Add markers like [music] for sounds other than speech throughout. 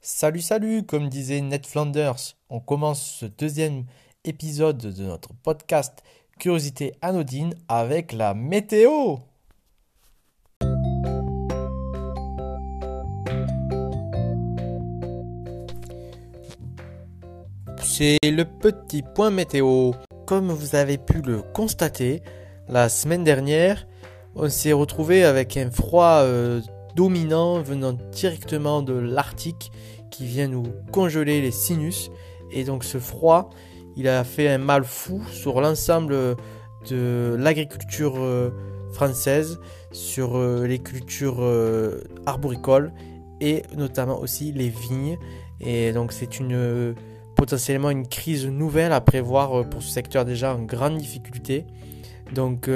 Salut, salut, comme disait Ned Flanders, on commence ce deuxième épisode de notre podcast Curiosité anodine avec la météo. C'est le petit point météo. Comme vous avez pu le constater, la semaine dernière, on s'est retrouvé avec un froid euh, dominant venant directement de l'Arctique qui vient nous congeler les sinus. Et donc ce froid, il a fait un mal fou sur l'ensemble de l'agriculture euh, française, sur euh, les cultures euh, arboricoles et notamment aussi les vignes. Et donc c'est une potentiellement une crise nouvelle à prévoir pour ce secteur déjà en grande difficulté. Donc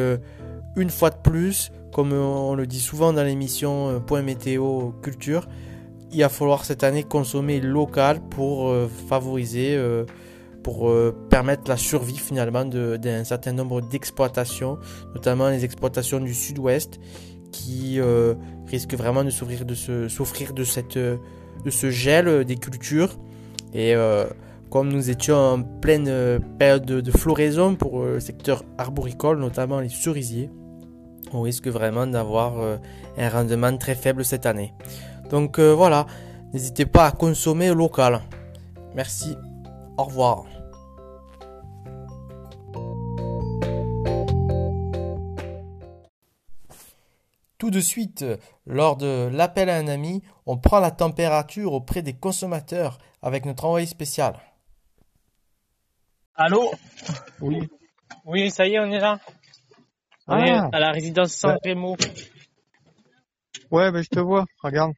une fois de plus, comme on le dit souvent dans l'émission Point Météo Culture, il va falloir cette année consommer local pour euh, favoriser, euh, pour euh, permettre la survie finalement d'un certain nombre d'exploitations, notamment les exploitations du sud-ouest qui risquent vraiment de souffrir de ce, gel des cultures. Et comme nous étions en pleine période de, de floraison pour le secteur arboricole, notamment les cerisiers, on risque vraiment d'avoir un rendement très faible cette année. Donc euh, voilà, n'hésitez pas à consommer local. Merci, au revoir. Tout de suite, lors de l'appel à un ami, on prend la température auprès des consommateurs avec notre envoyé spécial. Allô? Oui. Oui, ça y est, on est là. On est Ah, à la résidence San Remo. ouais, ben je te vois, regarde.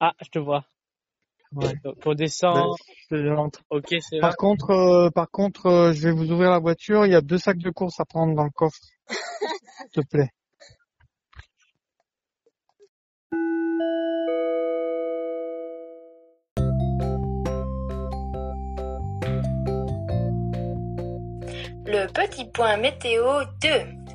Ah, je te vois. Ouais. Donc on descend. Ben. Ok, c'est là. Par contre, euh, par contre, euh, je vais vous ouvrir la voiture. Il y a deux sacs de courses à prendre dans le coffre. [laughs] S'il te plaît. Le petit point météo 2.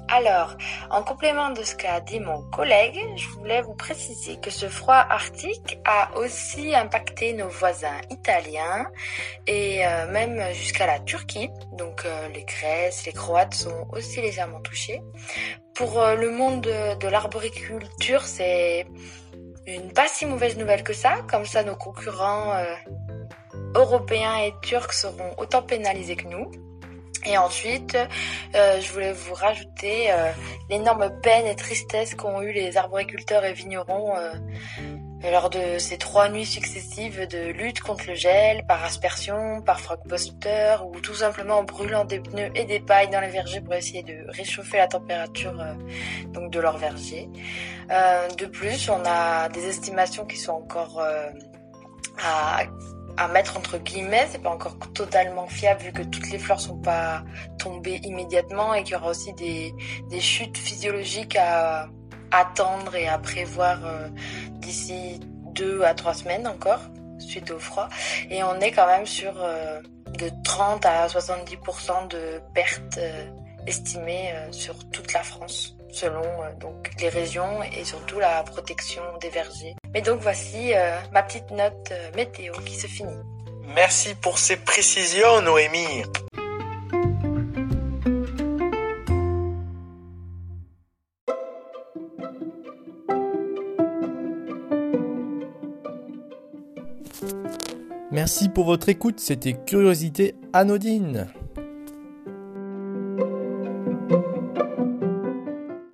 Alors, en complément de ce qu'a dit mon collègue, je voulais vous préciser que ce froid arctique a aussi impacté nos voisins italiens et euh, même jusqu'à la Turquie. Donc euh, les Grèces, les Croates sont aussi légèrement touchés. Pour euh, le monde de, de l'arboriculture, c'est une pas si mauvaise nouvelle que ça. Comme ça, nos concurrents européens et turcs seront autant pénalisés que nous. Et ensuite, euh, je voulais vous rajouter euh, l'énorme peine et tristesse qu'ont eu les arboriculteurs et vignerons euh, lors de ces trois nuits successives de lutte contre le gel, par aspersion, par frogbuster ou tout simplement en brûlant des pneus et des pailles dans les vergers pour essayer de réchauffer la température donc de leur verger. Euh, de plus, on a des estimations qui sont encore à à mettre entre guillemets, c'est pas encore totalement fiable vu que toutes les fleurs sont pas tombées immédiatement et qu'il y aura aussi des, des chutes physiologiques à attendre et à prévoir euh, d'ici deux à trois semaines encore suite au froid. Et on est quand même sur euh, de 30 à 70% de pertes estimées euh, sur toute la France selon euh, donc les régions et surtout la protection des vergers. Mais donc voici euh, ma petite note météo qui se finit. Merci pour ces précisions, Noémie. Merci pour votre écoute, c'était Curiosité anodine.